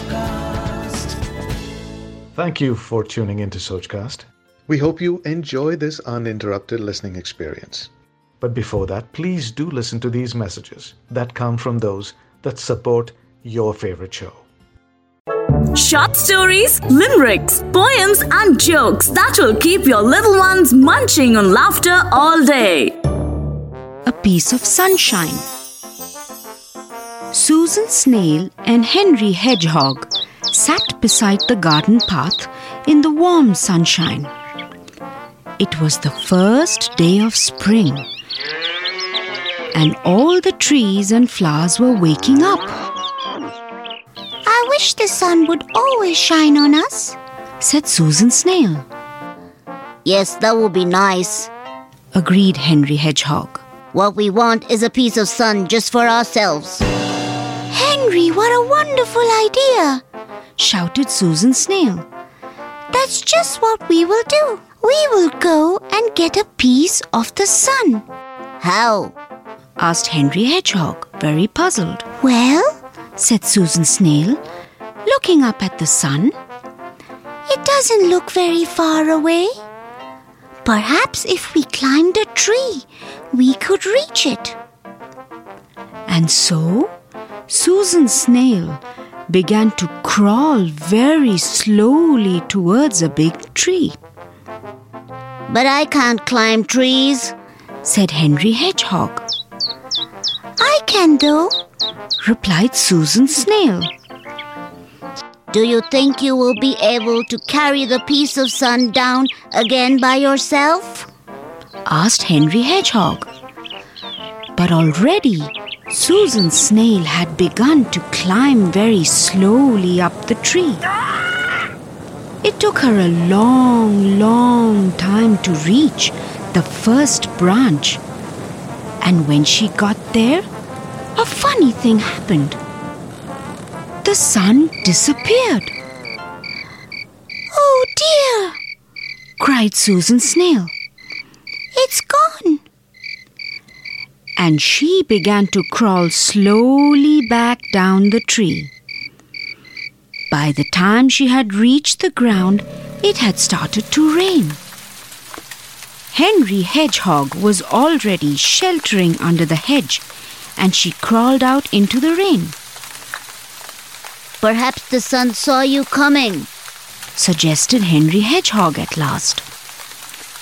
Sochcast. Thank you for tuning into Sochcast. We hope you enjoy this uninterrupted listening experience. But before that, please do listen to these messages that come from those that support your favorite show. Short stories, limericks, poems, and jokes that will keep your little ones munching on laughter all day. A piece of sunshine. Susan Snail and Henry Hedgehog sat beside the garden path in the warm sunshine. It was the first day of spring, and all the trees and flowers were waking up. I wish the sun would always shine on us, said Susan Snail. Yes, that would be nice, agreed Henry Hedgehog. What we want is a piece of sun just for ourselves. Henry, what a wonderful idea! shouted Susan Snail. That's just what we will do. We will go and get a piece of the sun. How? asked Henry Hedgehog, very puzzled. Well, said Susan Snail, looking up at the sun. It doesn't look very far away. Perhaps if we climbed a tree, we could reach it. And so Susan Snail began to crawl very slowly towards a big tree. But I can't climb trees, said Henry Hedgehog. I can though, replied Susan Snail. Do you think you will be able to carry the piece of sun down again by yourself? asked Henry Hedgehog. But already Susan Snail had begun to climb very slowly up the tree. It took her a long, long time to reach the first branch. And when she got there, a funny thing happened. The sun disappeared. Oh dear! cried Susan Snail. It's gone and she began to crawl slowly back down the tree. By the time she had reached the ground, it had started to rain. Henry Hedgehog was already sheltering under the hedge, and she crawled out into the rain. Perhaps the sun saw you coming, suggested Henry Hedgehog at last.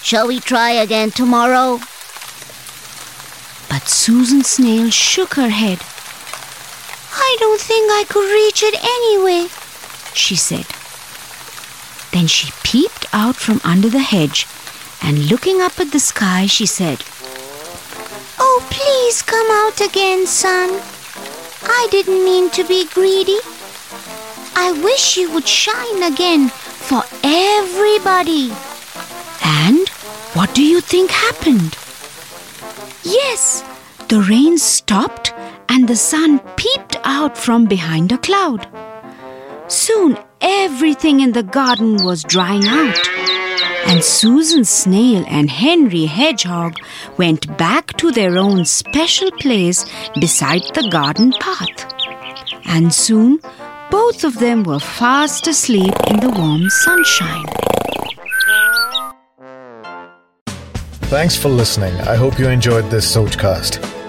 Shall we try again tomorrow? But Susan Snail shook her head. I don't think I could reach it anyway, she said. Then she peeped out from under the hedge and looking up at the sky, she said, Oh, please come out again, sun. I didn't mean to be greedy. I wish you would shine again for everybody. And what do you think happened? Yes, the rain stopped and the sun peeped out from behind a cloud. Soon everything in the garden was drying out, and Susan Snail and Henry Hedgehog went back to their own special place beside the garden path. And soon both of them were fast asleep in the warm sunshine. Thanks for listening. I hope you enjoyed this Sochcast.